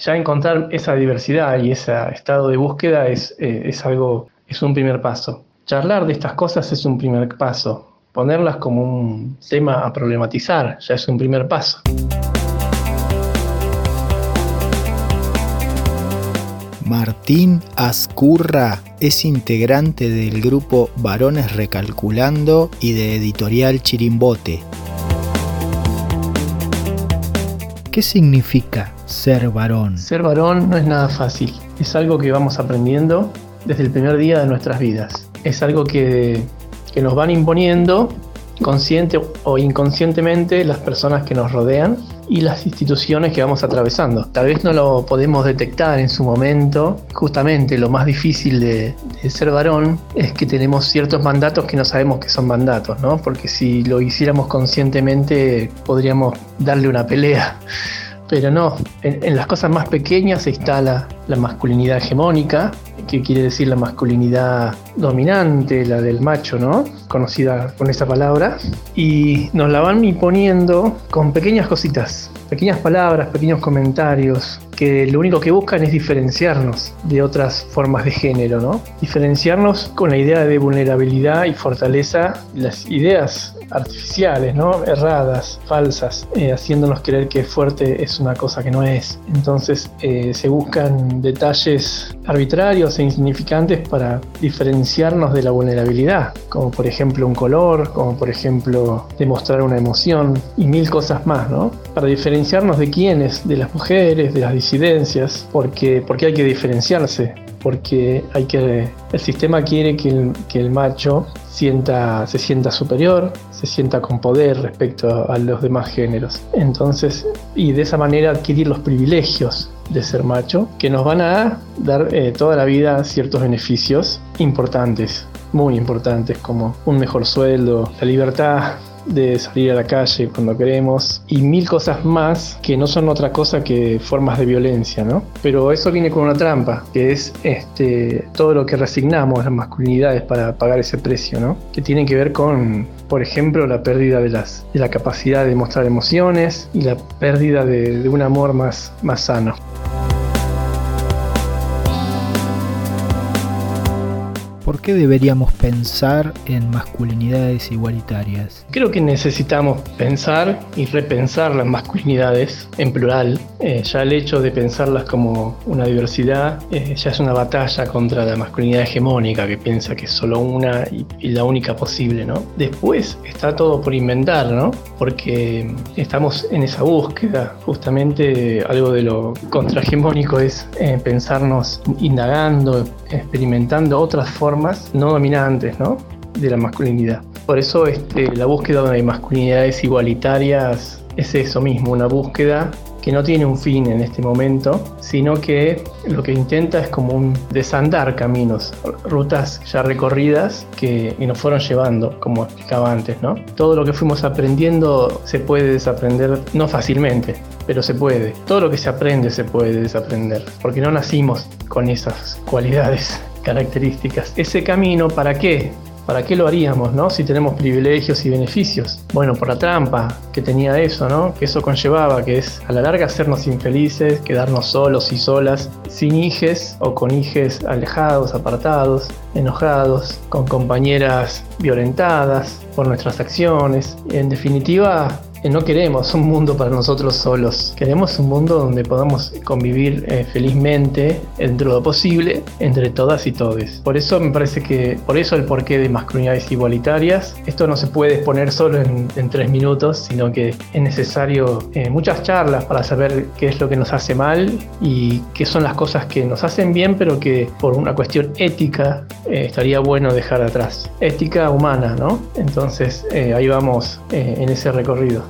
Ya encontrar esa diversidad y ese estado de búsqueda es, eh, es algo, es un primer paso. Charlar de estas cosas es un primer paso. Ponerlas como un tema a problematizar ya es un primer paso. Martín Ascurra es integrante del grupo Varones Recalculando y de Editorial Chirimbote. ¿Qué significa ser varón? Ser varón no es nada fácil, es algo que vamos aprendiendo desde el primer día de nuestras vidas. Es algo que, que nos van imponiendo consciente o inconscientemente las personas que nos rodean y las instituciones que vamos atravesando. Tal vez no lo podemos detectar en su momento. Justamente lo más difícil de, ser varón es que tenemos ciertos mandatos que no sabemos que son mandatos, ¿no? Porque si lo hiciéramos conscientemente podríamos darle una pelea. Pero no, en las cosas más pequeñas se instala la masculinidad hegemónica, que quiere decir la masculinidad dominante, la del macho, ¿no? Conocida con esa palabra. Y nos la van imponiendo con pequeñas cositas, pequeñas palabras, pequeños comentarios, que lo único que buscan es diferenciarnos de otras formas de género, ¿no? Diferenciarnos con la idea de vulnerabilidad y fortaleza, las ideas artificiales, ¿no? Erradas, falsas, eh, haciéndonos creer que fuerte es una cosa que no es. Entonces eh, se buscan detalles arbitrarios insignificantes para diferenciarnos de la vulnerabilidad, como por ejemplo un color, como por ejemplo demostrar una emoción y mil cosas más, ¿no? Para diferenciarnos de quiénes, de las mujeres, de las disidencias, porque, porque hay que diferenciarse, porque hay que, el sistema quiere que el, que el macho sienta, se sienta superior, se sienta con poder respecto a los demás géneros. Entonces, y de esa manera adquirir los privilegios de ser macho, que nos van a dar eh, toda la vida ciertos beneficios importantes, muy importantes, como un mejor sueldo, la libertad de salir a la calle cuando queremos y mil cosas más que no son otra cosa que formas de violencia, ¿no? Pero eso viene con una trampa, que es este, todo lo que resignamos las masculinidades para pagar ese precio, ¿no? Que tiene que ver con, por ejemplo, la pérdida de, las, de la capacidad de mostrar emociones y la pérdida de, de un amor más, más sano. ¿Por qué deberíamos pensar en masculinidades igualitarias? Creo que necesitamos pensar y repensar las masculinidades en plural. Eh, ya el hecho de pensarlas como una diversidad eh, ya es una batalla contra la masculinidad hegemónica que piensa que es solo una y, y, la única posible, ¿no? Después está todo por inventar, ¿no? Porque estamos en esa búsqueda. Justamente algo de lo contrahegemónico es eh, pensarnos indagando, experimentando otras formas no dominantes ¿no? de la masculinidad. Por eso este, la búsqueda de masculinidades igualitarias es eso mismo, una búsqueda que no tiene un fin en este momento, sino que lo que intenta es como un desandar caminos, rutas ya recorridas que nos fueron llevando, como explicaba antes, ¿no? Todo lo que fuimos aprendiendo se puede desaprender, no fácilmente, pero se puede. Todo lo que se aprende se puede desaprender, porque no nacimos con esas cualidades características. Ese camino, ¿para qué? ¿Para qué lo haríamos, no? Si tenemos privilegios y beneficios. Bueno, por la trampa que tenía eso, ¿no? Que eso conllevaba, que es a la larga hacernos infelices, quedarnos solos y solas, sin hijes o con hijes alejados, apartados, enojados, con compañeras violentadas por nuestras acciones. En definitiva, no queremos un mundo para nosotros solos, queremos un mundo donde podamos convivir eh, felizmente dentro de lo posible entre todas y todes. Por eso me parece que, por eso el porqué de masculinidades igualitarias, esto no se puede exponer solo en, tres minutos, sino que es necesario eh, muchas charlas para saber qué es lo que nos hace mal y qué son las cosas que nos hacen bien, pero que por una cuestión ética eh, estaría bueno dejar atrás. Ética humana, ¿no? Entonces ahí vamos en ese recorrido.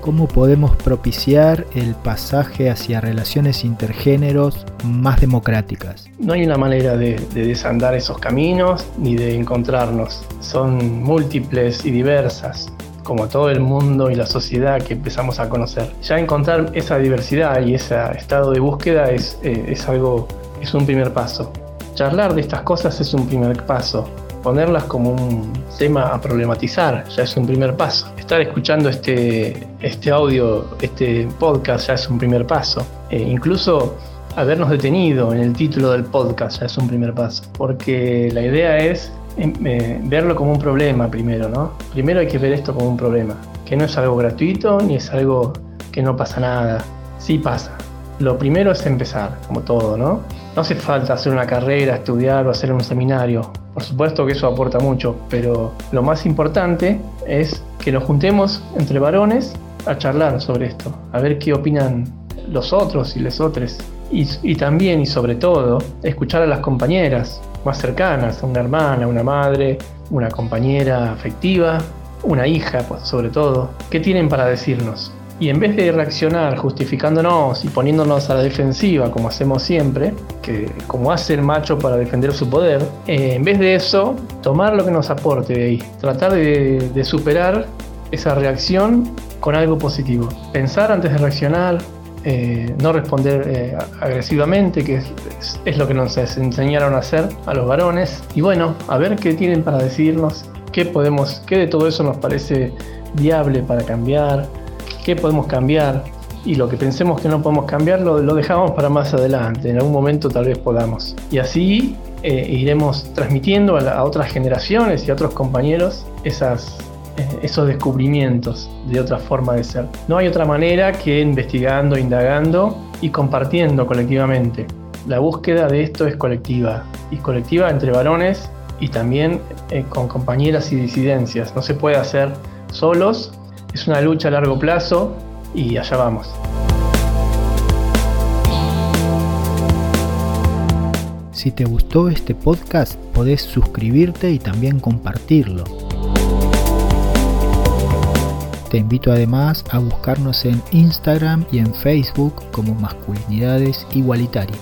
¿Cómo podemos propiciar el pasaje hacia relaciones intergéneros más democráticas? No hay una manera de, desandar esos caminos ni de encontrarnos. Son múltiples y diversas como todo el mundo y la sociedad que empezamos a conocer. Ya encontrar esa diversidad y ese estado de búsqueda es, eh, es algo, es un primer paso. Charlar de estas cosas es un primer paso ponerlas como un tema a problematizar, ya es un primer paso. Estar escuchando este, este audio, este podcast, ya es un primer paso. E incluso habernos detenido en el título del podcast ya es un primer paso, porque la idea es em, eh, verlo como un problema primero, ¿no? Primero hay que ver esto como un problema, que no es algo gratuito ni es algo que no pasa nada, sí pasa. Lo primero es empezar, como todo, ¿no? No hace falta hacer una carrera, estudiar o hacer un seminario. Por supuesto que eso aporta mucho, pero lo más importante es que nos juntemos entre varones a charlar sobre esto, a ver qué opinan los otros y les otros. Y, también y sobre todo, escuchar a las compañeras más cercanas, a una hermana, una madre, una compañera afectiva, una hija, pues, sobre todo, qué tienen para decirnos. Y en vez de reaccionar justificándonos y poniéndonos a la defensiva como hacemos siempre, que como hace el macho para defender su poder, eh, en vez de eso, tomar lo que nos aporte de ahí, tratar de, superar esa reacción con algo positivo. Pensar antes de reaccionar, eh, no responder eh, agresivamente, que es, lo que nos enseñaron a hacer a los varones. Y bueno, a ver qué tienen para decirnos, qué podemos, qué de todo eso nos parece viable para cambiar, qué podemos cambiar y lo que pensemos que no podemos cambiar lo, dejamos para más adelante, en algún momento tal vez podamos. Y así eh, iremos transmitiendo a, otras generaciones y a otros compañeros eh, esos descubrimientos de otra forma de ser. No hay otra manera que investigando, indagando y compartiendo colectivamente. La búsqueda de esto es colectiva y colectiva entre varones y también eh, con compañeras y disidencias. No se puede hacer solos es una lucha a largo plazo y allá vamos. Si te gustó este podcast, podés suscribirte y también compartirlo. Te invito además a buscarnos en Instagram y en Facebook como Masculinidades Igualitarias.